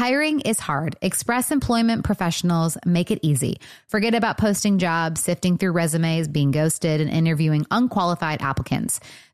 Hiring is hard. Express Employment professionals make it easy. Forget about posting jobs, sifting through resumes, being ghosted, and interviewing unqualified applicants.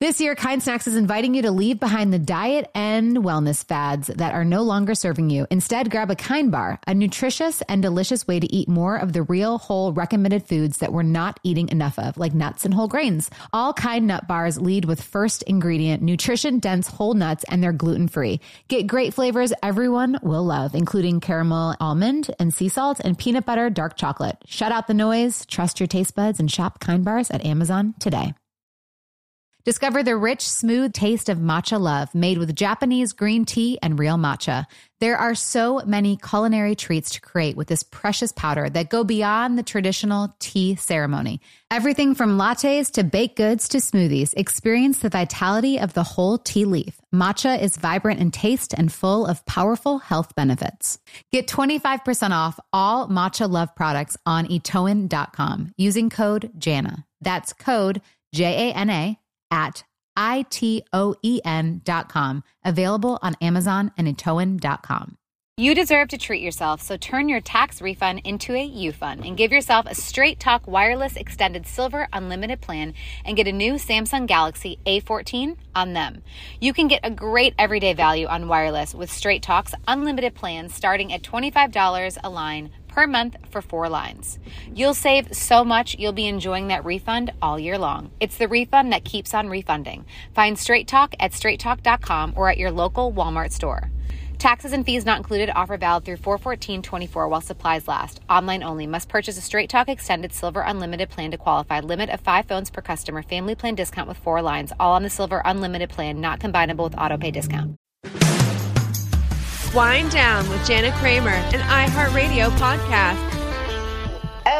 This year, Kind Snacks is inviting you to leave behind the diet and wellness fads that are no longer serving you. Instead, grab a Kind Bar, a nutritious and delicious way to eat more of the real, whole, recommended foods that we're not eating enough of, like nuts and whole grains. All Kind Nut Bars lead with first ingredient, nutrition dense whole nuts, and they're gluten free. Get great flavors everyone will love, including caramel almond and sea salt and peanut butter dark chocolate. Shut out the noise, trust your taste buds, and shop Kind Bars at Amazon today. Discover the rich, smooth taste of matcha love made with Japanese green tea and real matcha. There are so many culinary treats to create with this precious powder that go beyond the traditional tea ceremony. Everything from lattes to baked goods to smoothies. Experience the vitality of the whole tea leaf. Matcha is vibrant in taste and full of powerful health benefits. Get 25% off all matcha love products on itoen.com using code JANA. That's code J A N A at itoen.com. Available on Amazon and itoen.com. You deserve to treat yourself, so turn your tax refund into a U fund and give yourself a straight talk wireless extended silver unlimited plan and get a new Samsung Galaxy A14 on them. You can get a great everyday value on wireless with Straight Talk's unlimited plans starting at $25 a line per month for four lines. You'll save so much, you'll be enjoying that refund all year long. It's the refund that keeps on refunding. Find Straight Talk at straighttalk.com or at your local Walmart store. Taxes and fees not included. Offer valid through 41424 while supplies last. Online only. Must purchase a Straight Talk Extended Silver Unlimited plan to qualify. Limit of five phones per customer. Family plan discount with four lines. All on the Silver Unlimited plan. Not combinable with auto pay discount. Wind Down with Jana Kramer, an iHeartRadio podcast.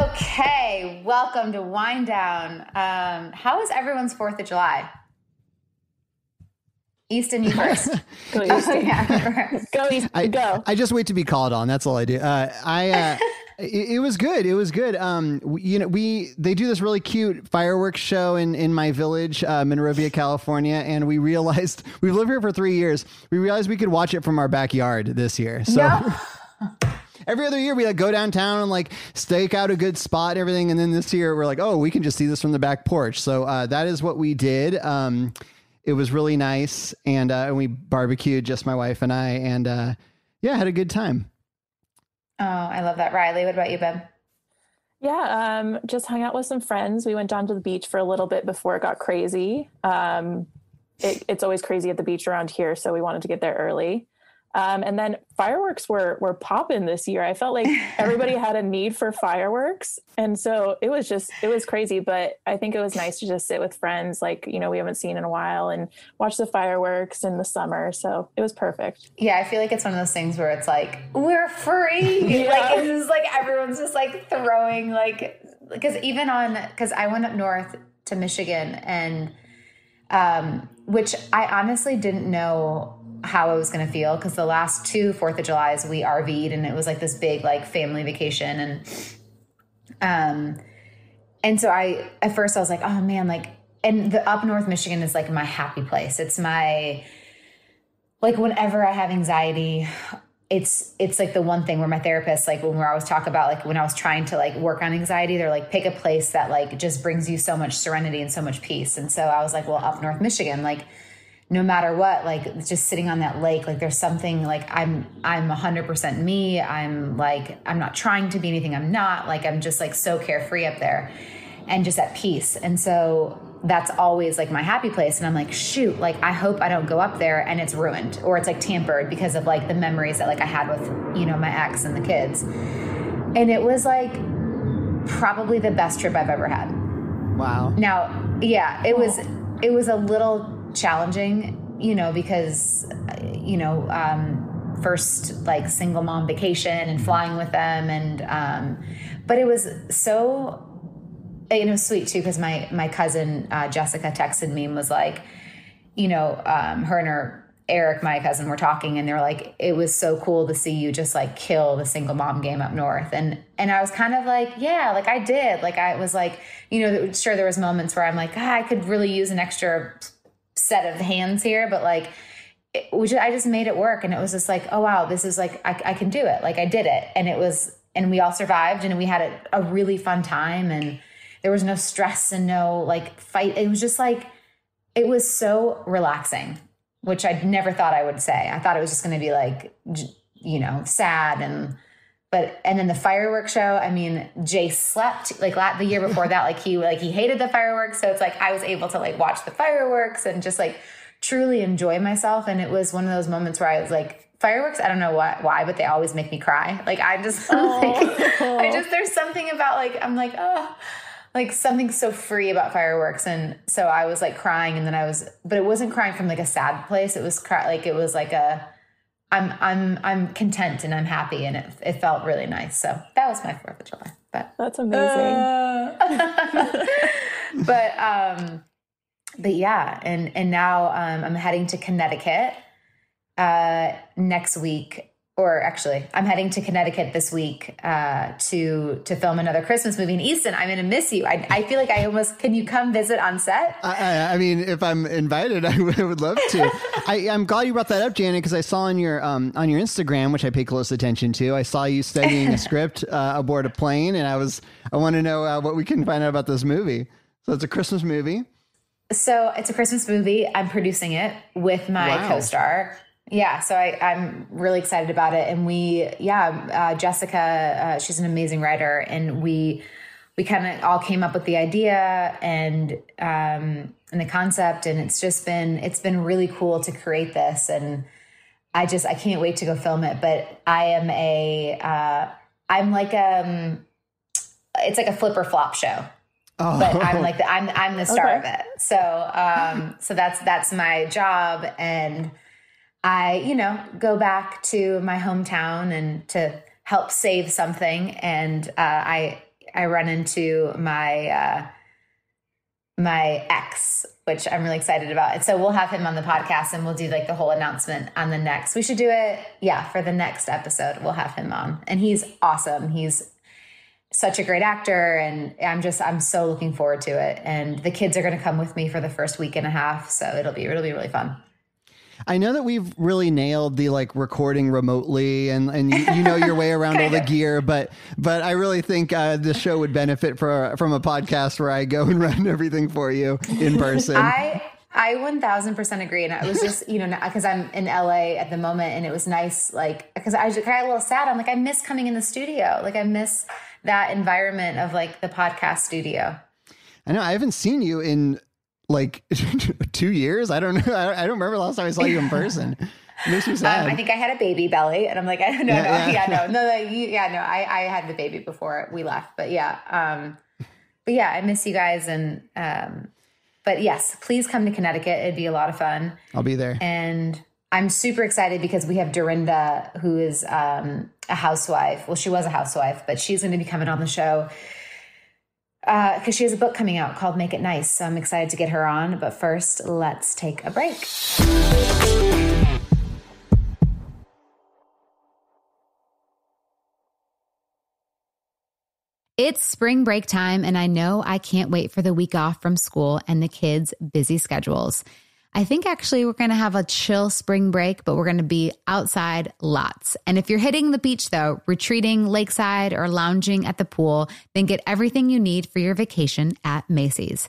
Okay, welcome to Wind Down. Um, how was everyone's 4th of July? Easton, you first. go Easton. Oh, yeah. go Easton. I, go. I just wait to be called on. That's all I do. Uh, I. Uh, it, it, was good. It was good. Um, we, you know, we they do this really cute fireworks show in in my village, uh, Monrovia, California, and we realized we've lived here for three years. We realized we could watch it from our backyard this year. So. No. every other year we like go downtown and like stake out a good spot and everything and then this year we're like oh we can just see this from the back porch so uh, that is what we did um, it was really nice and, uh, and we barbecued just my wife and i and uh, yeah had a good time Oh, I love that. Riley, what about you, Ben? Yeah, um, just hung out with some friends. We went down to the beach for a little bit before it got crazy. Um, it, it's always crazy at the beach around here, so we wanted to get there early. Um, and then fireworks were were popping this year. I felt like everybody had a need for fireworks, and so it was just it was crazy. But I think it was nice to just sit with friends, like you know we haven't seen in a while, and watch the fireworks in the summer. So it was perfect. Yeah, I feel like it's one of those things where it's like we're free. yeah. Like it's just like everyone's just like throwing like because even on because I went up north to Michigan and um, which I honestly didn't know how I was going to feel because the last two Fourth of July's we RV'd and it was like this big like family vacation and um and so I at first I was like oh man like and the up north Michigan is like my happy place. It's my like whenever I have anxiety it's it's like the one thing where my therapist like when we always talk about like when I was trying to like work on anxiety they're like pick a place that like just brings you so much serenity and so much peace. And so I was like well up north Michigan like no matter what like just sitting on that lake like there's something like i'm i'm 100% me. I'm like i'm not trying to be anything. I'm not like i'm just like so carefree up there and just at peace. And so that's always like my happy place. And i'm like shoot like i hope i don't go up there and it's ruined or it's like tampered because of like the memories that like i had with you know my ex and the kids. And it was like probably the best trip i've ever had. Wow. Now yeah it was it was a little challenging, you know, because, you know, um, first like single mom vacation and flying with them. And, um, but it was so you know, sweet too because my my cousin uh, Jessica texted me and was like, you know, um, her and her Eric, my cousin, were talking, and they were like, "It was so cool to see you just like kill the single mom game up north." And and I was kind of like, "Yeah, like I did." Like I was like, you know, sure there was moments where I'm like, ah, I could really use an extra set of hands here, but like, it, which I just made it work, and it was just like, oh wow, this is like I, I can do it. Like I did it, and it was, and we all survived, and we had a, a really fun time, and there was no stress and no like fight. It was just like it was so relaxing which I never thought I would say. I thought it was just going to be like, you know, sad and, but, and then the fireworks show, I mean, Jay slept like the year before that, like he, like he hated the fireworks. So it's like, I was able to like watch the fireworks and just like truly enjoy myself. And it was one of those moments where I was like, fireworks, I don't know why, why, but they always make me cry. Like I'm just, oh. like, I oh. just, there's something about like, I'm like, oh, like something so free about fireworks and so i was like crying and then i was but it wasn't crying from like a sad place it was cry, like it was like a i'm i'm i'm content and i'm happy and it, it felt really nice. So that was my fourth of july but that's amazing. uh, but um but yeah and and now um, i'm heading to connecticut uh next week or actually, I'm heading to Connecticut this week uh, to to film another Christmas movie. in Easton, I'm gonna miss you. I, I feel like I almost can you come visit on set? I, I mean, if I'm invited, I would love to. I, am glad you brought that up, Janet, because I saw on your um, on your Instagram, which I pay close attention to. I saw you studying a script uh, aboard a plane, and I was I want to know uh, what we can find out about this movie. So it's a Christmas movie. So it's a Christmas movie. I'm producing it with my wow. co-star yeah, so I, am really excited about it, and we, yeah, uh, Jessica, uh, she's an amazing writer, and we we kind of all came up with the idea and um, and the concept, and it's just been it's been really cool to create this, and I just I can't wait to go film it. But I am a uh, I'm like um, it's like a flipper flop show. Oh. But I'm like the, I'm I'm the star okay. of it, so um, so that's that's my job, and I, you know, go back to my hometown and to help save something. And uh, I I run into my uh, my ex, which I'm really excited about. And so we'll have him on the podcast and we'll do like the whole announcement on the next. We should do it, yeah, for the next episode. We'll have him on. And he's awesome. He's such a great actor and I'm just I'm so looking forward to it. And the kids are going to come with me for the first week and a half, so it'll be it'll be really fun. I know that we've really nailed the like recording remotely and and you, you know your way around all the gear, but but I really think uh, the show would benefit for, from a podcast where I go and run everything for you in person. I I 1000% agree. And I was just, you know, because I'm in LA at the moment and it was nice, like, because I got a little sad. I'm like, I miss coming in the studio. Like, I miss that environment of like the podcast studio. I know I haven't seen you in like two years. I don't know. I don't remember last time I saw you in person. It makes me sad. Um, I think I had a baby belly, and I'm like, I don't know, yeah, no, yeah, yeah no, no, no, yeah, no. I, I had the baby before we left, but yeah, um, but yeah, I miss you guys, and um, but yes, please come to Connecticut. It'd be a lot of fun. I'll be there, and I'm super excited because we have Dorinda, who is um, a housewife. Well, she was a housewife, but she's going to be coming on the show because uh, she has a book coming out called Make It Nice. So I'm excited to get her on. But first, let's take a break. It's spring break time, and I know I can't wait for the week off from school and the kids' busy schedules. I think actually we're going to have a chill spring break, but we're going to be outside lots. And if you're hitting the beach though, retreating lakeside or lounging at the pool, then get everything you need for your vacation at Macy's.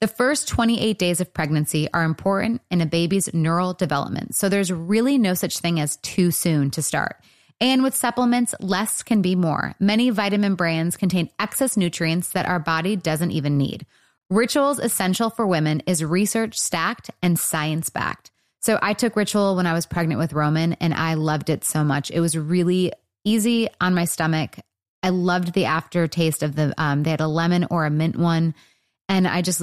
The first 28 days of pregnancy are important in a baby's neural development, so there's really no such thing as too soon to start. And with supplements, less can be more. Many vitamin brands contain excess nutrients that our body doesn't even need. Ritual's Essential for Women is research stacked and science backed. So I took Ritual when I was pregnant with Roman and I loved it so much. It was really easy on my stomach. I loved the aftertaste of the, um, they had a lemon or a mint one. And I just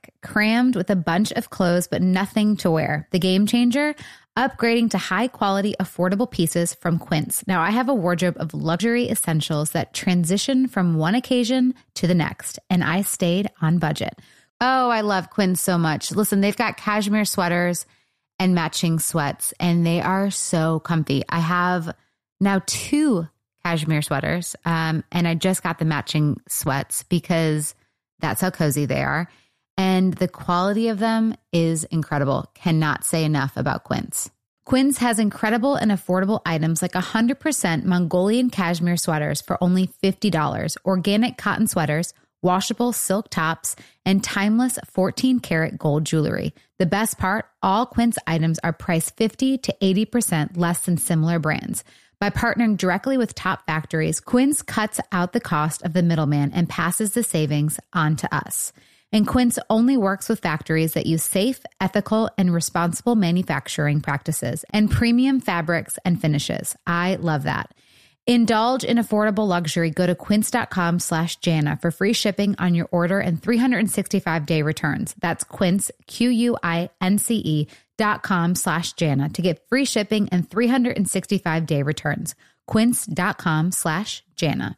crammed with a bunch of clothes, but nothing to wear. The game changer? Upgrading to high quality, affordable pieces from Quince. Now, I have a wardrobe of luxury essentials that transition from one occasion to the next, and I stayed on budget. Oh, I love Quince so much. Listen, they've got cashmere sweaters and matching sweats, and they are so comfy. I have now two cashmere sweaters, um, and I just got the matching sweats because that's how cozy they are. And the quality of them is incredible. Cannot say enough about Quince. Quince has incredible and affordable items like 100% Mongolian cashmere sweaters for only $50, organic cotton sweaters, washable silk tops, and timeless 14 karat gold jewelry. The best part all Quince items are priced 50 to 80% less than similar brands. By partnering directly with top factories, Quince cuts out the cost of the middleman and passes the savings on to us. And Quince only works with factories that use safe, ethical, and responsible manufacturing practices and premium fabrics and finishes. I love that. Indulge in affordable luxury. Go to quince.com slash Jana for free shipping on your order and 365 day returns. That's quince, Q-U-I-N-C-E dot com slash Jana to get free shipping and 365 day returns. Quince.com slash Jana.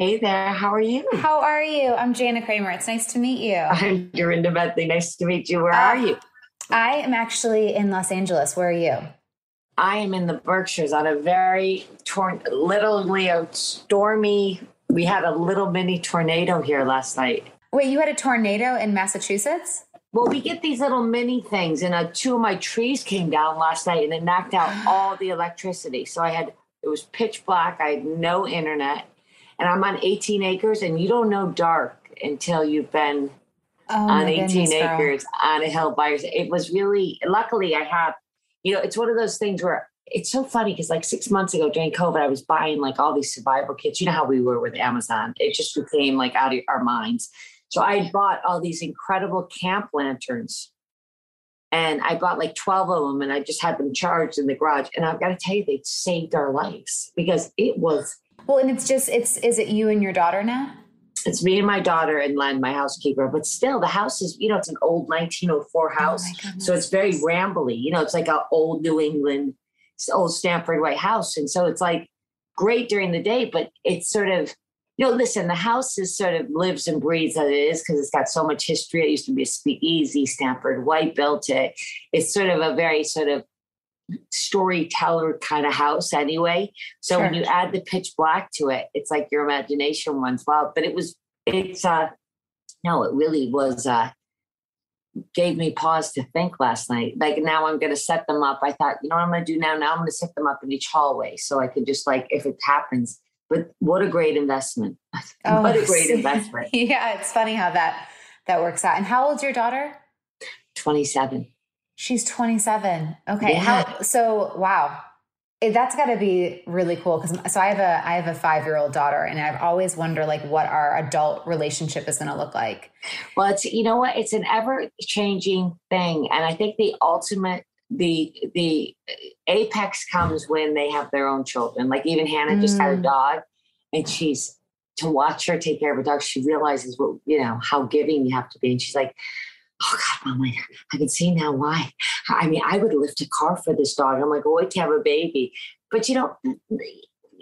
Hey there, how are you? How are you? I'm Jana Kramer. It's nice to meet you. I'm Dorinda Medley. Nice to meet you. Where uh, are you? I am actually in Los Angeles. Where are you? I am in the Berkshires on a very torn, literally a stormy. We had a little mini tornado here last night. Wait, you had a tornado in Massachusetts? Well, we get these little mini things, and uh, two of my trees came down last night, and it knocked out all the electricity. So I had it was pitch black. I had no internet, and I'm on 18 acres, and you don't know dark until you've been oh on 18 goodness, acres girl. on a hill by yourself. It was really luckily I have, you know, it's one of those things where it's so funny because like six months ago during COVID, I was buying like all these survival kits. You know how we were with Amazon. It just became like out of our minds. So I bought all these incredible camp lanterns and I bought like 12 of them and I just had them charged in the garage. And I've got to tell you, they saved our lives because it was well, and it's just it's is it you and your daughter now? It's me and my daughter and Len, my housekeeper. But still, the house is, you know, it's an old 1904 house. Oh so it's very rambly. You know, it's like an old New England, old Stanford White house. And so it's like great during the day, but it's sort of, you know, listen, the house is sort of lives and breathes as it is because it's got so much history. It used to be a speakeasy. Stanford White built it. It's sort of a very sort of storyteller kind of house anyway. So sure. when you add the pitch black to it, it's like your imagination runs wild. But it was, it's, uh, no, it really was, uh, gave me pause to think last night. Like now I'm going to set them up. I thought, you know what I'm going to do now? Now I'm going to set them up in each hallway so I could just like, if it happens, but what a great investment. Oh, what a great investment. yeah. It's funny how that, that works out. And how old's your daughter? 27. She's 27. Okay. Yeah. How, so, wow. That's got to be really cool because so I have a I have a five year old daughter and I've always wondered like what our adult relationship is going to look like. Well, it's you know what it's an ever changing thing, and I think the ultimate the the apex comes when they have their own children. Like even Hannah mm. just had a mm. dog, and she's to watch her take care of her dog. She realizes what you know how giving you have to be, and she's like, oh God, mom, I can see now why. I mean, I would lift a car for this dog. I'm like, oh, wait to have a baby. But you know,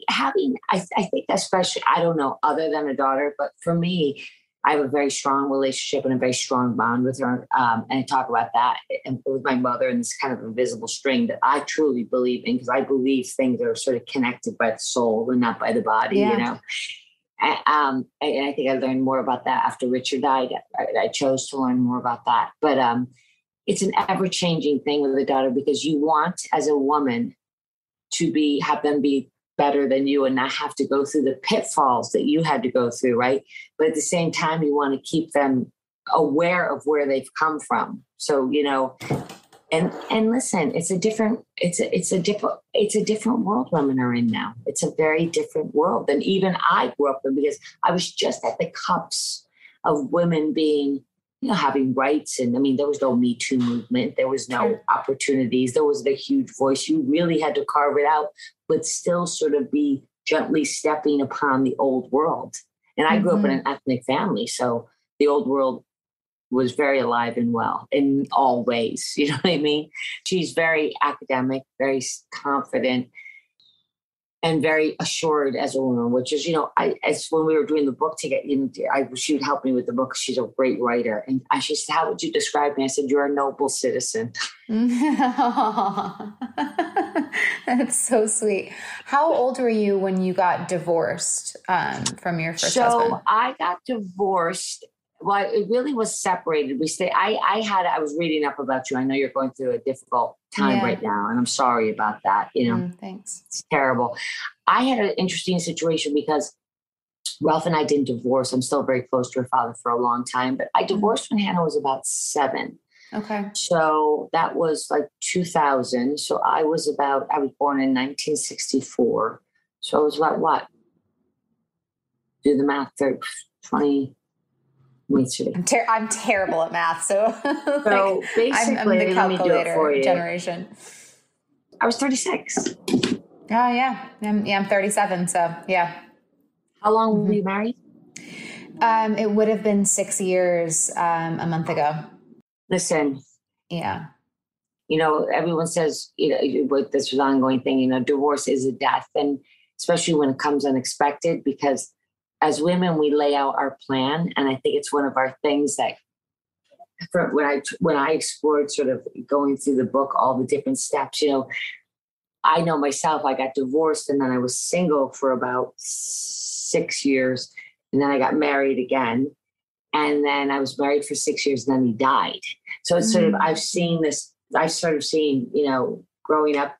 having, I, I think especially, I don't know, other than a daughter, but for me, I have a very strong relationship and a very strong bond with her. Um, and I talk about that and with my mother and this kind of invisible string that I truly believe in because I believe things are sort of connected by the soul and not by the body, yeah. you know. Um, and I think I learned more about that after Richard died. I, I chose to learn more about that. But um, it's an ever changing thing with a daughter because you want, as a woman, to be have them be better than you and not have to go through the pitfalls that you had to go through, right? But at the same time, you want to keep them aware of where they've come from. So, you know, and and listen it's a different it's a it's a different it's a different world women are in now. It's a very different world than even i grew up in because i was just at the cups of women being you know having rights. And i mean there was no me too movement. There was no opportunities. There was the huge voice. You really had to carve it out but still sort of be gently stepping upon the old world. And i grew mm-hmm. up in mm-hmm. an ethnic family so the old world was very alive and well in all ways. You know what I mean? She's very academic, very confident, and very assured as a woman. Which is, you know, I as when we were doing the book together, you know, I she would help me with the book. She's a great writer, and I, she said, "How would you describe me?" I said, "You're a noble citizen." That's so sweet. How old were you when you got divorced um, from your first so husband? So I got divorced well, it really was separated. We stay. I I had I was reading up about you. I know you're going through a difficult time yeah. right now, and I'm sorry about that. You know, mm, thanks. It's terrible. I had an interesting situation because Ralph and I didn't divorce. I'm still very close to her father for a long time, but I mm-hmm. divorced when Hannah was about seven. Okay. So that was like 2000. So I was about I was born in 1964. So I was about what? Do the math. 30, 20 I'm, ter- I'm terrible at math, so, so basically, I'm, I'm the calculator generation. I was 36. Oh yeah, I'm, yeah, I'm 37. So yeah. How long mm-hmm. were you married? Um, it would have been six years um, a month ago. Listen. Yeah. You know, everyone says you know with this ongoing thing. You know, divorce is a death, and especially when it comes unexpected, because as women we lay out our plan and i think it's one of our things that when i when i explored sort of going through the book all the different steps you know i know myself i got divorced and then i was single for about six years and then i got married again and then i was married for six years and then he died so it's mm-hmm. sort of mm. i've seen this i've sort of seen you know growing up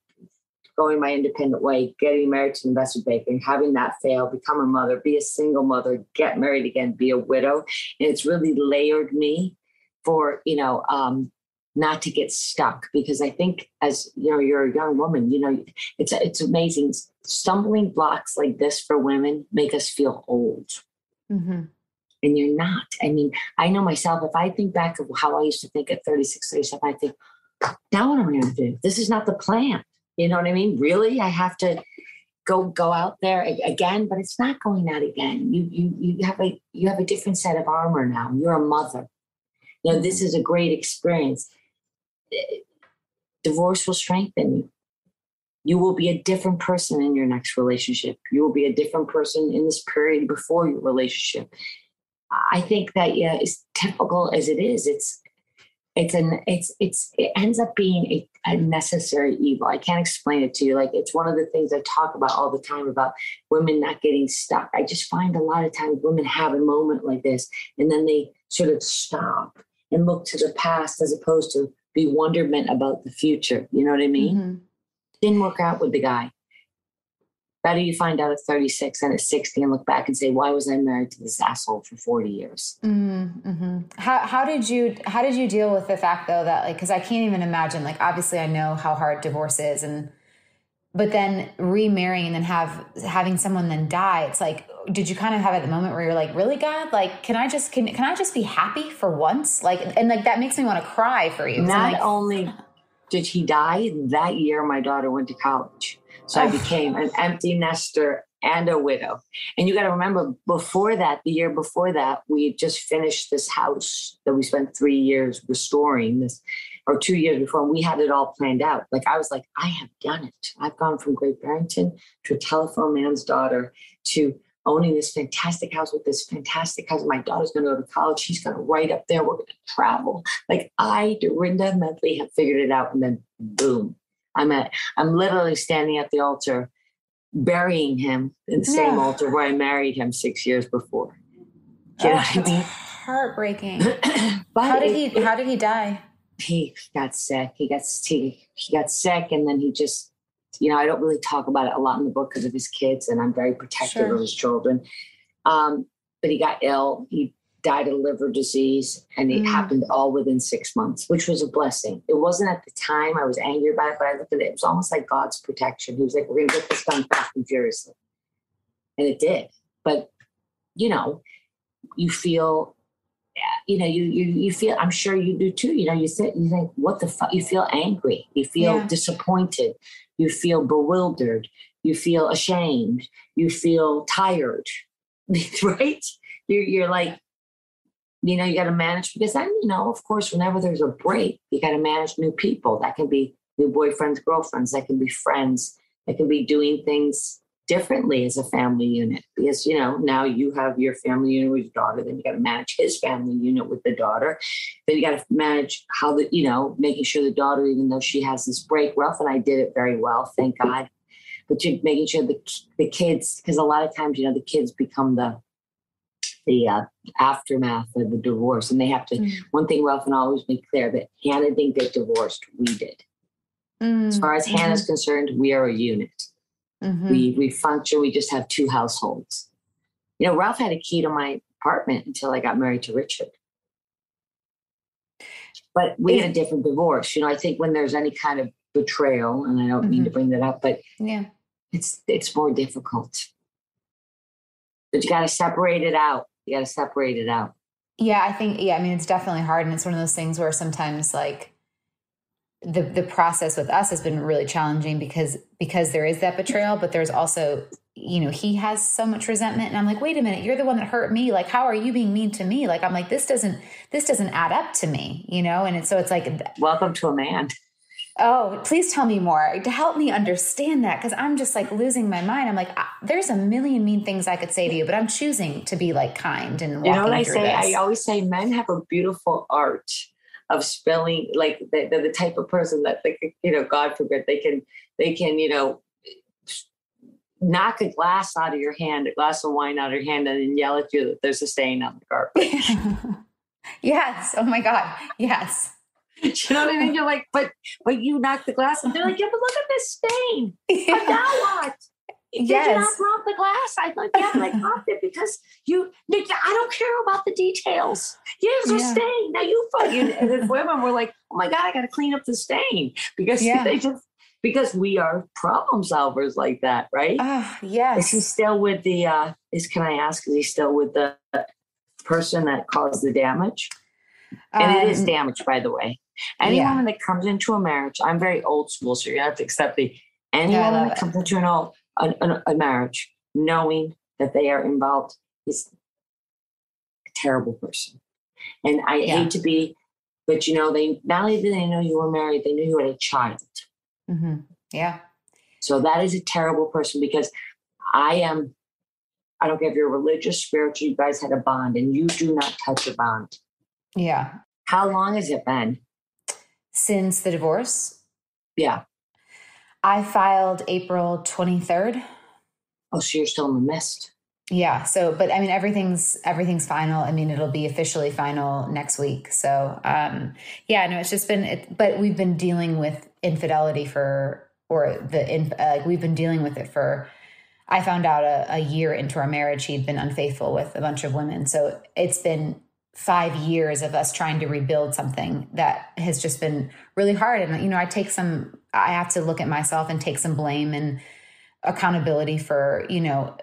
going my independent way, getting married to an investment banker, having that fail, become a mother, be a single mother, get married again, be a widow. And it's really layered me for, you know, um, not to get stuck because I think as you know, you're a young woman, you know, it's it's amazing. Stumbling blocks like this for women make us feel old. Mm-hmm. And you're not. I mean, I know myself, if I think back of how I used to think at 36, 37, I think, now what am I going to do? This is not the plan. You know what I mean? Really, I have to go go out there again, but it's not going out again. You you you have a you have a different set of armor now. You're a mother. You know, this is a great experience. Divorce will strengthen you. you will be a different person in your next relationship. You will be a different person in this period before your relationship. I think that yeah, as typical as it is, it's it's an it's it's it ends up being a, a, necessary evil. I can't explain it to you. Like it's one of the things I talk about all the time about women not getting stuck. I just find a lot of times women have a moment like this and then they sort of stop and look to the past as opposed to be wonderment about the future. You know what I mean? Mm-hmm. Didn't work out with the guy. Better you find out at 36 and at 60 and look back and say, why was I married to this asshole for 40 years? Mm-hmm. How, how did you, how did you deal with the fact though, that like, cause I can't even imagine, like, obviously I know how hard divorce is and, but then remarrying and then have, having someone then die, it's like, did you kind of have at the moment where you're like, really God, like, can I just, can, can I just be happy for once? Like, and like, that makes me want to cry for you. Not like, only did he die that year, my daughter went to college so I oh. became an empty nester and a widow. And you got to remember, before that, the year before that, we just finished this house that we spent three years restoring this, or two years before, and we had it all planned out. Like I was like, I have done it. I've gone from Great Barrington to a telephone man's daughter to owning this fantastic house with this fantastic house. My daughter's going to go to college. She's going to write up there. We're going to travel. Like I, Dorinda Medley, have figured it out. And then boom, I'm at, I'm literally standing at the altar, burying him in the same yeah. altar where I married him six years before. You know oh, I mean? Heartbreaking. how did he? How did he die? He got sick. He got he, he got sick, and then he just, you know, I don't really talk about it a lot in the book because of his kids, and I'm very protective sure. of his children. Um, but he got ill. He died of liver disease and it mm. happened all within six months which was a blessing it wasn't at the time i was angry about it but i looked at it it was almost like god's protection he was like we're going to get this done fast and furiously and it did but you know you feel you know you you, you feel i'm sure you do too you know you think you think what the fuck you feel angry you feel yeah. disappointed you feel bewildered you feel ashamed you feel tired right you're, you're like you know, you got to manage because then, you know, of course, whenever there's a break, you got to manage new people. That can be new boyfriends, girlfriends, that can be friends, that can be doing things differently as a family unit because, you know, now you have your family unit with your daughter, then you got to manage his family unit with the daughter. Then you got to manage how the, you know, making sure the daughter, even though she has this break, Ralph and I did it very well, thank God. But you're making sure the, the kids, because a lot of times, you know, the kids become the, the uh, aftermath of the divorce. And they have to, mm. one thing Ralph and I always make clear that Hannah didn't get divorced, we did. Mm. As far as mm-hmm. Hannah's concerned, we are a unit. Mm-hmm. We, we function, we just have two households. You know, Ralph had a key to my apartment until I got married to Richard. But we had a different divorce. You know, I think when there's any kind of betrayal, and I don't mm-hmm. mean to bring that up, but yeah, it's it's more difficult. But you got to separate it out you got to separate it out. Yeah, I think yeah, I mean it's definitely hard and it's one of those things where sometimes like the the process with us has been really challenging because because there is that betrayal, but there's also you know he has so much resentment and i'm like wait a minute you're the one that hurt me like how are you being mean to me like i'm like this doesn't this doesn't add up to me you know and it's so it's like welcome to a man Oh, please tell me more to help me understand that because I'm just like losing my mind. I'm like, there's a million mean things I could say to you, but I'm choosing to be like kind and you know what I say? This. I always say men have a beautiful art of spilling. Like they're the type of person that they, can, you know, God forbid, they can they can you know knock a glass out of your hand, a glass of wine out of your hand, and then yell at you that there's a stain on the carpet. yes. Oh my God. Yes. you know what I mean? You're like, but but you knocked the glass, and they're like, yeah, but look at this stain. Yeah. But now what? Did yes. you not drop the glass? I thought, yeah, I dropped it because you. I don't care about the details. Here's a stain. Now you fucking. And then women were like, oh my god, I got to clean up the stain because yeah. they just because we are problem solvers like that, right? Oh, yes. Is he still with the? uh Is can I ask? Is he still with the person that caused the damage? And um, it is um, damage, by the way. Any yeah. woman that comes into a marriage, I'm very old school, so you have to accept the any yeah, woman that comes into an old, a, a, a marriage knowing that they are involved is a terrible person. And I yeah. hate to be, but you know, they not only did they know you were married, they knew you had a child. Mm-hmm. Yeah. So that is a terrible person because I am, I don't care if you're religious, spiritual, you guys had a bond and you do not touch a bond. Yeah. How long has it been? Since the divorce, Yeah. I filed April 23rd. Oh, so you're still in the mist. Yeah. So, but I mean, everything's everything's final. I mean, it'll be officially final next week. So, um, yeah, no, it's just been. It, but we've been dealing with infidelity for, or the in, uh, like we've been dealing with it for. I found out a, a year into our marriage he'd been unfaithful with a bunch of women. So it's been five years of us trying to rebuild something that has just been really hard. And you know, I take some. I have to look at myself and take some blame and accountability for you know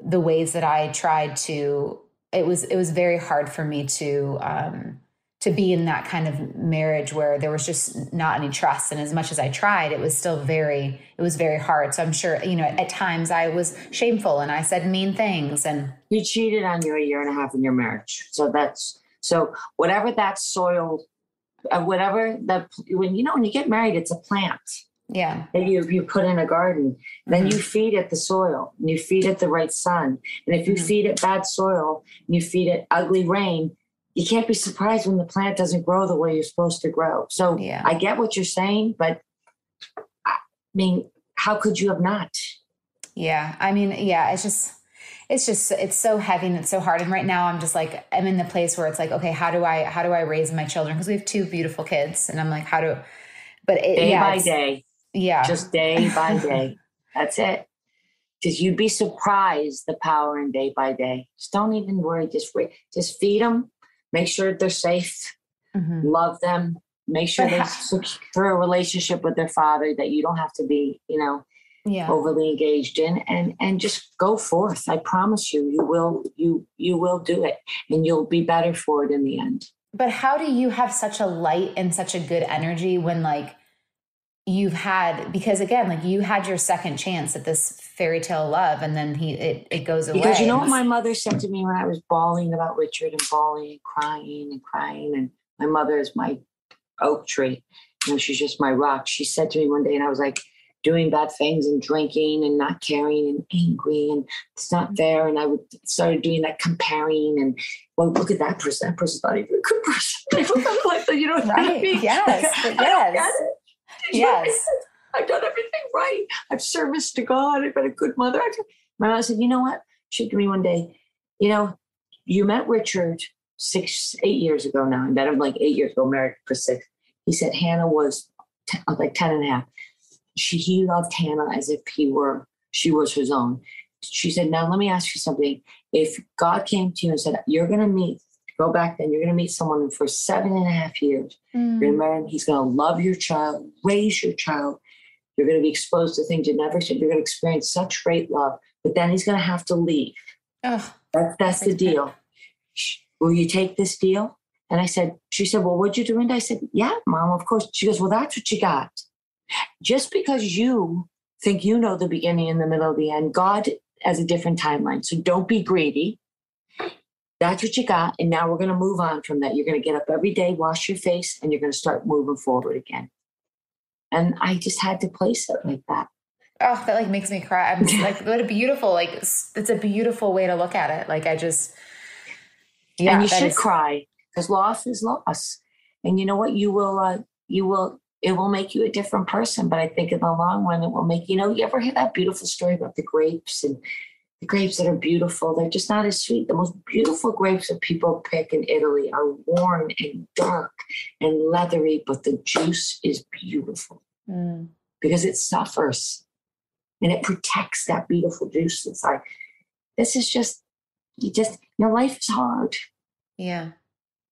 the ways that I tried to it was it was very hard for me to um to be in that kind of marriage where there was just not any trust and as much as I tried it was still very it was very hard so I'm sure you know at, times I was shameful and I said mean things and You cheated on you a year and a half in your marriage. So that's, so whatever that soil, uh, whatever the, when you know, when you get married, it's a plant. yeah that you you put in a garden. Then you feed it the soil and you feed it the right sun. And if you Mhm. feed it bad soil and you feed it ugly rain, you can't be surprised when the plant doesn't grow the way you're supposed to grow. So Yeah. I get what you're saying, but I mean, how could you have not? Yeah. I mean, yeah, it's just it's just it's so heavy and it's so hard. And right now I'm just like I'm in the place where it's like, okay, how do I how do I raise my children? Because we have two beautiful kids. And I'm like, how do but it, Day yeah, by day, Yeah. just day by day. That's it. Because you'd be surprised the power in day by day. Just don't even worry. Just wait. Just feed them. Make sure they're safe. Mhm. love them, make sure they secure a relationship with their father that you don't have to be, you know, Yeah. overly engaged in and and just go forth. I promise you, you will you you will do it and you'll be better for it in the end. But how do you have such a light and such a good energy when like you've had because again, like you had your second chance at this fairy tale love and then he it, it goes away. Because you know what my mother said to me when I was bawling about Richard and bawling and crying and crying and my mother is my oak tree. You know, she's just my rock. She said to me one day, and I was like doing bad things and drinking and not caring and angry and it's not mm-hmm. fair. And I would started doing that comparing and well, look at that person. That person's not even a good person. you know what I mean? Yes, Like, but I don't yes. Yes. I've done everything right. I've serviced to God. I've been a good mother. My mom said, you know what? She to me one day, you know, you met Richard six, eight years ago now. I met him like eight years ago, married for six. He said Hannah was t- uh, like 10 and a half. She, he loved Hannah as if he were, she was his own. She said, now let me ask you something. If God came to you and said, you're going to meet, go back then, you're going to meet someone for seven and a half years. Mm. You're going to marry him. He's going to love your child, raise your child. You're going to be exposed to things you never said. You're going to experience such great love, but then he's going to have to leave. Ugh. That, that's the deal. Will you take this deal? And I said, she said, well, what'd you do? And I said, yeah, mom, of course. She goes, well, that's what you got. Just because you think you know the beginning and the middle of the end, God has a different timeline. So don't be greedy. That's what you got. And now we're going to move on from that. You're going to get up every day, wash your face, and you're going to start moving forward again. And I just had to place it like that. Oh, that like makes me cry. I'm just like, what a beautiful, like, it's it's a beautiful way to look at it. Like, I just, yeah, and you should is- cry because loss is loss. And you know what? You will, uh, you will, it will make you a different person. But I think in the long run, it will make, you know, you ever hear that beautiful story about the grapes and the grapes that are beautiful? They're just not as sweet. The most beautiful grapes that people pick in Italy are worn and dark and leathery, but the juice is beautiful Mm. because it suffers and it protects that beautiful juice inside. This is just, you just, your life is hard. Yeah.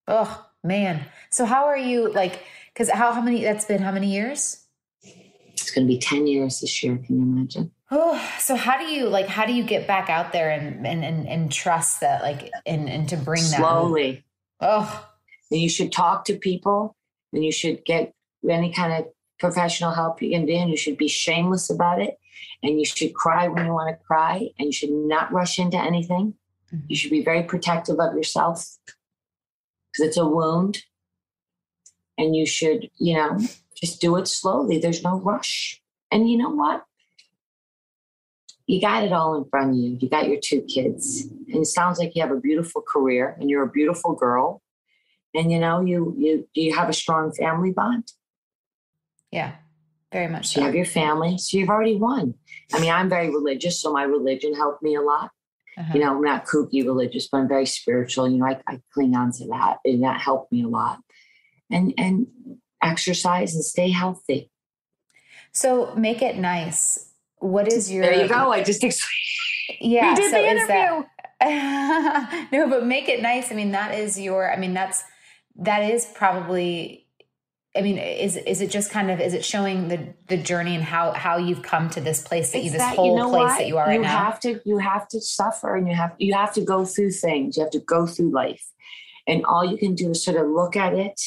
Oh man. So how are you like? Because how how many? That's been how many years? It's going to be 10 years this year. Can you imagine? Oh, so how do you like? How do you get back out there and and and, and trust that like and and to bring that Slowly. Oh, And you should talk to people and you should get any kind of professional help you can do. And you should be shameless about it. And you should cry when you want to cry. And you should not rush into anything. Mhm. You should be very protective of yourself because it's a wound. And you should, you know, just do it slowly. There's no rush. And you know what? You got it all in front of you. You got your two kids, and it sounds like you have a beautiful career, and you're a beautiful girl, and you know you you do you have a strong family bond. Yeah, very much So so. you have your family, so you've already won. I mean, I'm very religious, so my religion helped me a lot. Uh-huh. You know, I'm not kooky religious, but I'm very spiritual. You know, I, I cling on to that, and that helped me a lot. And and exercise and stay healthy. So make it nice. What is your? There you go. I just explained. Yeah. We did so the is that- no, but make it nice. I mean, that is your. I mean, that's that is probably. I mean, is is it just kind of is it showing the the journey and how how you've come to this place that you this that, whole know place what? that you are right you now? have to you have to suffer and you have you have to go through things you have to go through life and all you can do is sort of look at it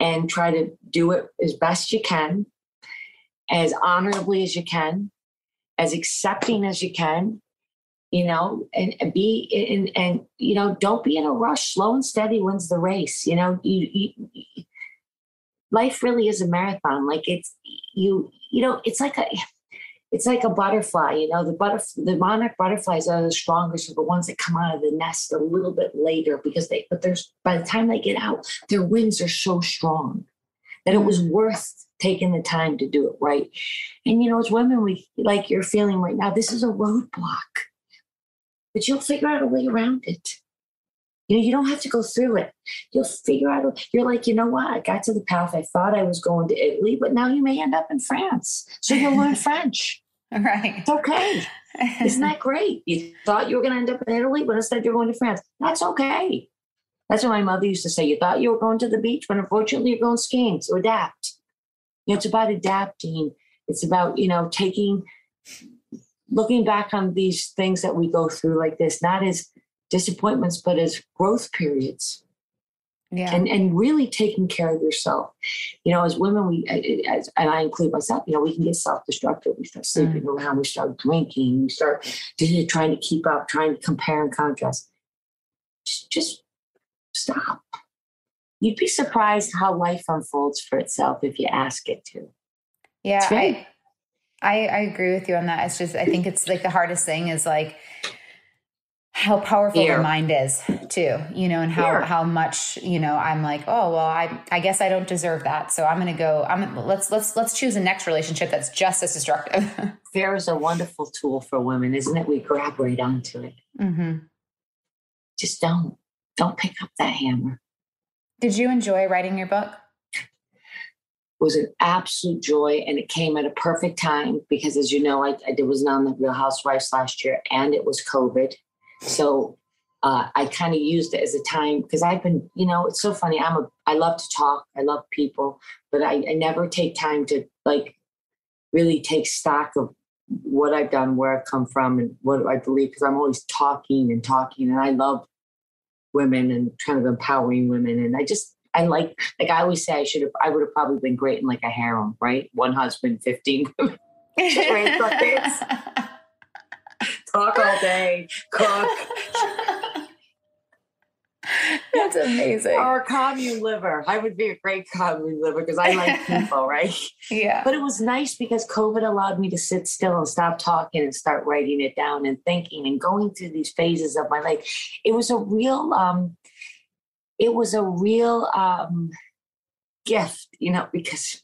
and try to do it as best you can as honorably as you can as accepting as you can you know and, and be and and you know don't be in a rush slow and steady wins the race you know you, you life really is a marathon like it's you you know it's like a it's like a butterfly, you know. The butterf- the monarch butterflies are the strongest, are the ones that come out of the nest a little bit later because they, but there's by the time they get out, their wings are so strong that it was worth taking the time to do it right. And you know, as women, we like you're feeling right now. This is a roadblock, but you'll figure out a way around it. You know, you don't have to go through it. You'll figure out. a- You're like, you know what? I got to the path. I thought I was going to Italy, but now you may end up in France. So you'll learn French. right. It's okay. Isn't that great? You thought you were going to end up in Italy, but instead you're going to France. That's okay. That's what my mother used to say. You thought you were going to the beach, but unfortunately you're going skiing. So adapt. Know, it's about adapting. It's about, you know, taking, looking back on these things that we go through like this, not as disappointments, but as growth periods yeah. and and really taking care of yourself. You know, as women, we as, and I include myself. You know, we can get self destructive. We start mm. sleeping around. We start drinking. We start trying to keep up, trying to compare and contrast. Just, just stop. You'd be surprised how life unfolds for itself if you ask it to. Yeah, I, I I agree with you on that. It's just I think it's like the hardest thing is like how powerful Fear. the mind is too, you know, and how Fear. how much you know. I'm like, oh well, I I guess I don't deserve that, so I'm gonna go. I'm let's let's let's choose a next relationship that's just as destructive. Fear is a wonderful tool for women, isn't it? We grab right onto it. hmm Just don't don't pick up that hammer. Did you enjoy writing your book? It was an absolute joy and it came at a perfect time because as you know i, I wasn't on the real housewives last year and it was covid so uh, i kind of used it as a time because i've been you know it's so funny i'm a i love to talk i love people but I, I never take time to like really take stock of what i've done where i've come from and what i believe because i'm always talking and talking and i love women and kind of empowering women and i just I like, like I always say, I should have, I would have probably been great in like a harem, right? One husband, 15 women, Just raise buckets. talk all day, cook, That's amazing. or a commune liver. I would be a great commune liver because I like people, right? yeah. But it was nice because COVID allowed me to sit still and stop talking and start writing it down and thinking and going through these phases of my life. It was a real, um, it was a real um, gift, you know, because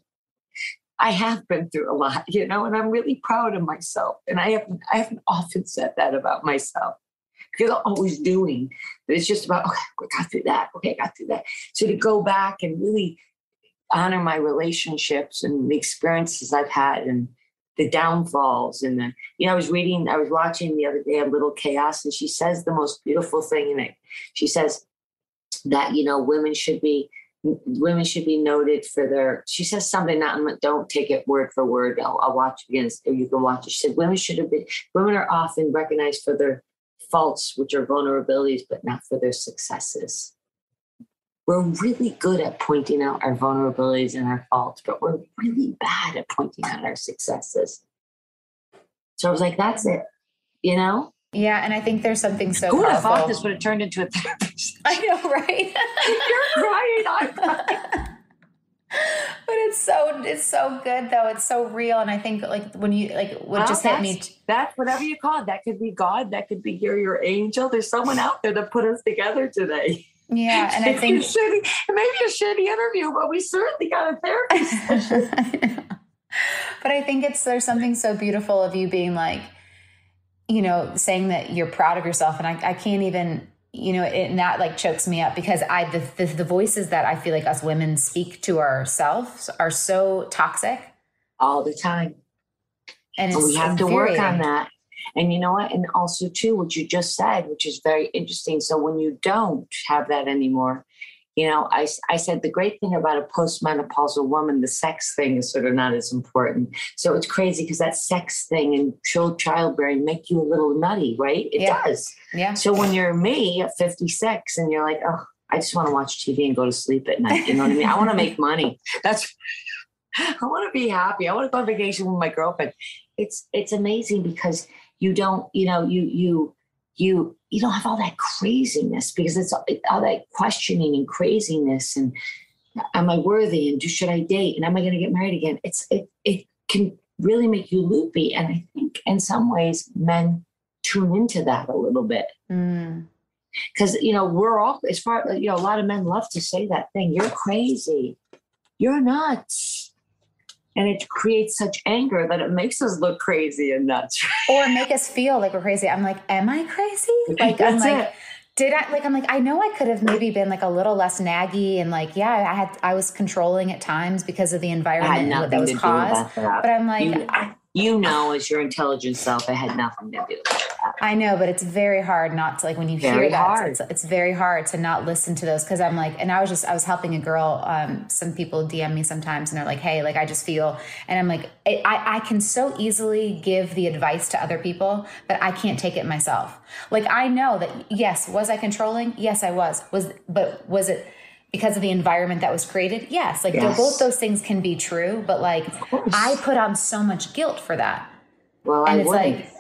I have been through a lot, you know, and I'm really proud of myself. And I haven't, I haven't often said that about myself because I'm always doing. But it's just about, okay, I got through that. Okay, I got through that. So to go back and really honor my relationships and the experiences I've had and the downfalls and the, you know, I was reading, I was watching the other day a little chaos, and she says the most beautiful thing in it. She says that, you know, women should be women should be noted for their she says something not don't take it word for word i'll, I'll watch again or you can watch it she said women should have been women are often recognized for their faults which are vulnerabilities but not for their successes. We're really good at pointing out our vulnerabilities and our faults but we're really bad at pointing out our successes. So i was like that's it you know? Yeah, and I think there's something so who would have thought this would have turned into a therapist? I know, right? you're crying i'm crying but it's so it's so good though. It's so real, and I think like when you like what just hit me. That's whatever you call it. That could be God. That could be your your angel. There's someone out there that put us together today. Yeah, and I think shitty, maybe a shitty interview, but we certainly got a therapy session. but I think it's there's something so beautiful of you being like, you know, saying that you're proud of yourself, and I, I can't even you know, it, and that like chokes me up because I the, the, the voices that I feel like us women speak to ourselves are so toxic all the time, and, and we have to work on that. And you know what? And also too, what you just said, which is very interesting. So when you don't have that anymore, you know, I, I said the great thing about a postmenopausal woman, the sex thing is sort of not as important. So it's crazy because that sex thing and child childbearing make you a little nutty, right? It yeah. does. Yeah. So when you're me at 56 and you're like, oh, I just want to watch TV and go to sleep at night. You know what I mean? I want to make money. That's I want to be happy. I want to go on vacation with my girlfriend. It's it's amazing because you don't, you know, you you you you don't have all that craziness because it's all that questioning and craziness and am I worthy and do should I date and am I going to get married again? It's it it can really make you loopy, and I think in some ways men tune into that a little bit. Because mm. you know we're all as far you know a lot of men love to say that thing. You're crazy. You're nuts and it creates such anger that it makes us look crazy and nuts. Or make us feel like we're crazy. I'm like am i crazy? Like i'm like it. did i like i'm like i know i could have maybe been like a little less naggy and like yeah i had i was controlling at times because of the environment that was caused. but i'm like you, you know as your intelligent self it had nothing to do with that I know, but it's very hard not to like when you very hear that. It's, it's, very hard to not listen to those because I'm like, and I was just I was helping a girl. Um, some people DM me sometimes and they're like, "Hey, like I just feel," and I'm like, I I can so easily give the advice to other people, but I can't take it myself. Like I know that yes, was I controlling? Yes, I was. Was but was it? Because of the environment that was created yes like yes. both those things can be true but like i put on so much guilt for that well and I it's wouldn't. like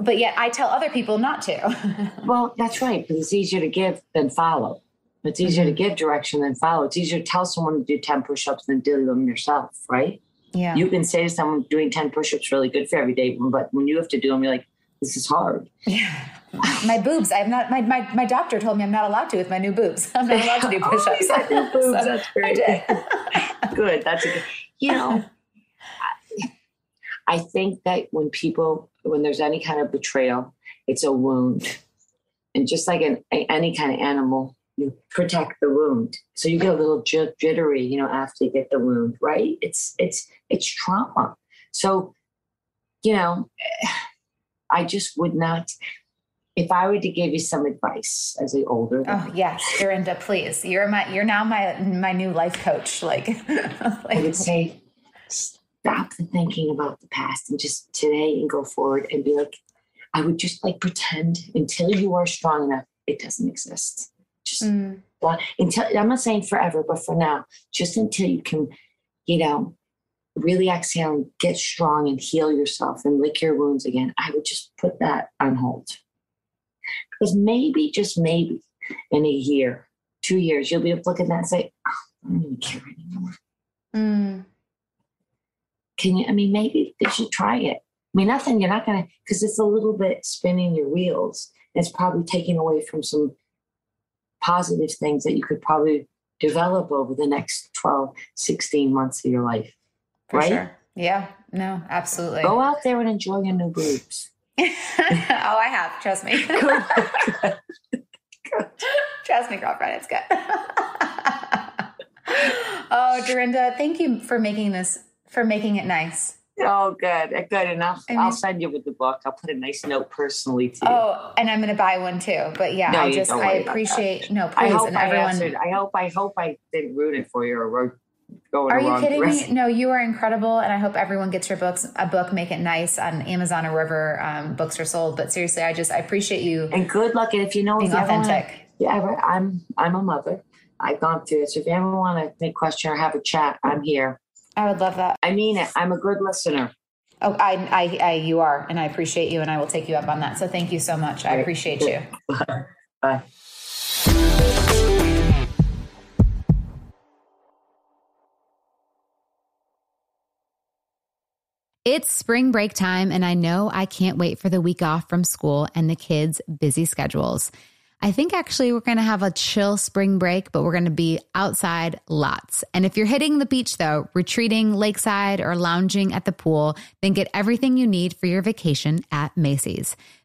but yet I tell other people not to. well, that's right. Because it's easier to give than follow. It's easier mm-hmm. to give direction than follow. It's easier to tell someone to do 10 push ups than do them yourself, right? Yeah. You can say to someone doing 10 push ups really good for every day, but when you have to do them, you're like, this is hard. Yeah. my boobs. I'm not. My, my my doctor told me I'm not allowed to with my new boobs. I'm not allowed to do oh, push-ups. oh, new boobs. so that's great. good. That's a good. You know, I, I think that when people when there's any kind of betrayal, it's a wound. And just like an, any kind of animal, you protect the wound. So you get a little jittery, you know, after you get the wound, right? It's it's it's trauma. So, you know, I just would not. If I were to give you some advice as an older, oh yes, Dorinda, please, you're my you're now my my new life coach. Like, like I would say, stop the thinking about the past and just today and go forward and be like, I would just like pretend until you are strong enough, it doesn't exist. Just mm. until I'm not saying forever, but for now, just until you can, you know, really exhale and get strong and heal yourself and lick your wounds again. I would just put that on hold. Because maybe, just maybe, in a year, two years, you'll be able to look at that and say, oh, I don't even care anymore. Mm can you, I mean, maybe they should try it. I mean, nothing, you're not going to, because it's a little bit spinning your wheels. It's probably taking away from some positive things that you could probably develop over the next 12, 16 months of your life. For right? Sure. Yeah. No, absolutely. Go out there and enjoy your new boobs. oh, I have. Trust me. Trust me, girlfriend. It's good. oh, Dorinda, thank you for making this for making it nice. Oh, good, uh, good enough. I will send you with the book. I'll put a nice note personally to you. Oh, and I'm going to buy one too. But yeah, no, I just I appreciate no. Please, I hope and I everyone. Answered. I hope I hope I didn't ruin it for you or wrote. Are you kidding me? No, you are incredible, and I hope everyone gets your books. A book, make it nice on Amazon or wherever um, books are sold. But seriously, I just I appreciate you and good luck. And if you know being if you authentic, ever, yeah, ever, I'm I'm a mother. I've gone through this. If you ever want to make a question or have a chat, I'm here. I would love that. I mean it. I'm a good listener. Oh, I, I, I, you are, and I appreciate you, and I will take you up on that. So thank you so much. I appreciate you. Bye. It's spring break time, and I know I can't wait for the week off from school and the kids' busy schedules. I think actually we're going to have a chill spring break, but we're going to be outside lots. And if you're hitting the beach though, retreating lakeside or lounging at the pool, then get everything you need for your vacation at Macy's.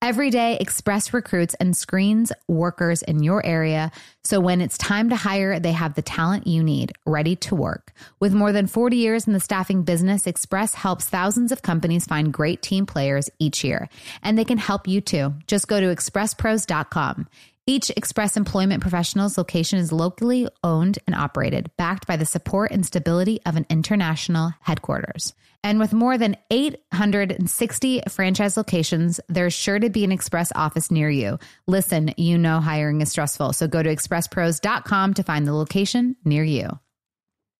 Every day, Express recruits and screens workers in your area. So when it's time to hire, they have the talent you need ready to work. With more than 40 years in the staffing business, Express helps thousands of companies find great team players each year. And they can help you too. Just go to expresspros.com. Each Express Employment Professionals location is locally owned and operated, backed by the support and stability of an international headquarters. And with more than 860 franchise locations, there's sure to be an Express office near you. Listen, you know hiring is stressful, so go to expresspros.com to find the location near you.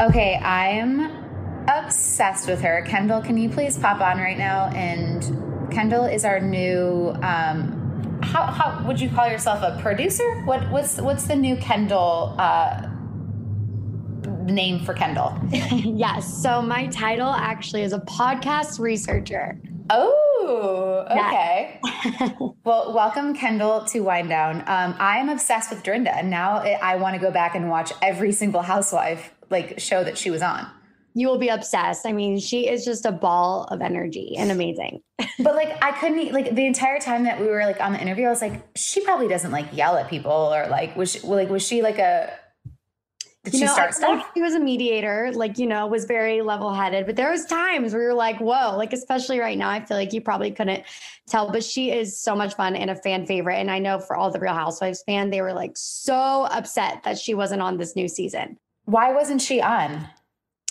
Okay, I'm obsessed with her. Kendall, can you please pop on right now? And Kendall is our new. Um, how, how would you call yourself a producer? What what's what's the new Kendall uh, name for Kendall? yes. So my title actually is a podcast researcher. Oh, okay. well, welcome, Kendall, to Whine Down. Um, I am obsessed with Dorinda, and now I want to go back and watch every single housewife like show that she was on. You will be obsessed. I mean, she is just a ball of energy and amazing. but like, I couldn't like the entire time that we were like on the interview. I was like, she probably doesn't like yell at people or like was she, like was she like a did you she know, start stuff? She was a mediator, like, you know, was very level headed. But there was times where you're like, whoa, like, especially right now, I feel like you probably couldn't tell. But she is so much fun and a fan favorite. And I know for all the Real Housewives fan, they were like so upset that she wasn't on this new season. Why wasn't she on?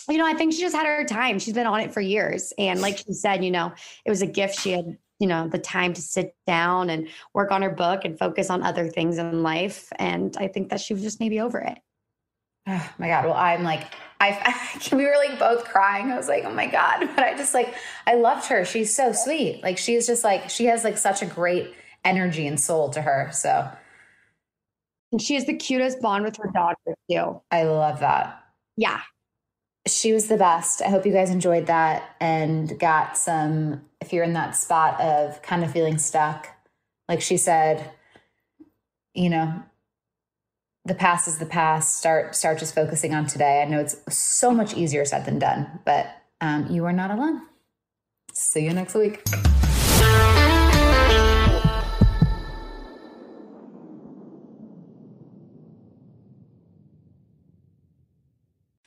You know, I think she just had her time. She's been on it for years. And like she said, you know, it was a gift. She had, you know, the time to sit down and work on her book and focus on other things in life. And I think that she was just maybe over it. Oh my God. Well, I'm like, I, I, we were like both crying. I was like, oh my God. But I just like, I loved her. She's so sweet. Like, she's just like, she has like such a great energy and soul to her. So, and she has the cutest bond with her daughter too. I love that. Yeah. She was the best. I hope you guys enjoyed that and got some, if you're in that spot of kind of feeling stuck, like she said, you know, the past is the past. Start start just focusing on today. I know it's so much easier said than done, but um, you are not alone. See you next week.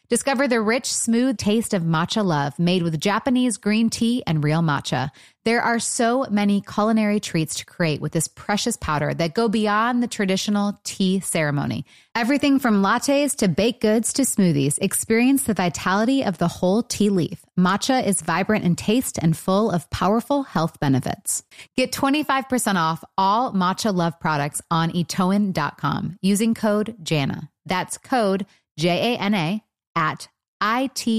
Discover the rich, smooth taste of matcha love made with Japanese green tea and real matcha. There are so many culinary treats to create with this precious powder that go beyond the traditional tea ceremony. Everything from lattes to baked goods to smoothies, experience the vitality of the whole tea leaf. Matcha is vibrant in taste and full of powerful health benefits. Get 25% off all Matcha Love products on itoen.com using code JANA. That's code J A N A at itoen.com.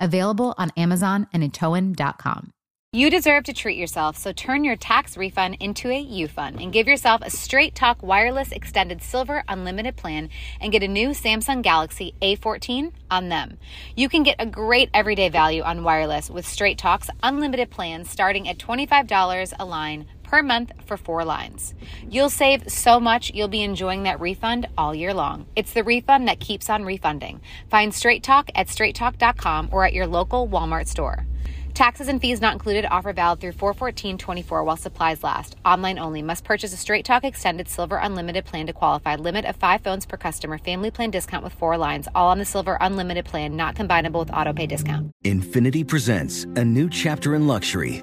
Available on Amazon and itoen.com. You deserve to treat yourself, so turn your tax refund into a U fund and give yourself a straight talk wireless extended silver unlimited plan and get a new Samsung Galaxy A14 on them. You can get a great everyday value on wireless with straight talks unlimited plans starting at $25 a line per month for four lines. You'll save so much, you'll be enjoying that refund all year long. It's the refund that keeps on refunding. Find Straight Talk at straighttalk.com or at your local Walmart store. Taxes and fees not included. Offer valid through 41424 while supplies last. Online only. Must purchase a Straight Talk Extended Silver Unlimited plan to qualify. Limit of five phones per customer. Family plan discount with four lines. All on the Silver Unlimited plan. Not combinable with auto pay discount. Infiniti presents a new chapter in luxury.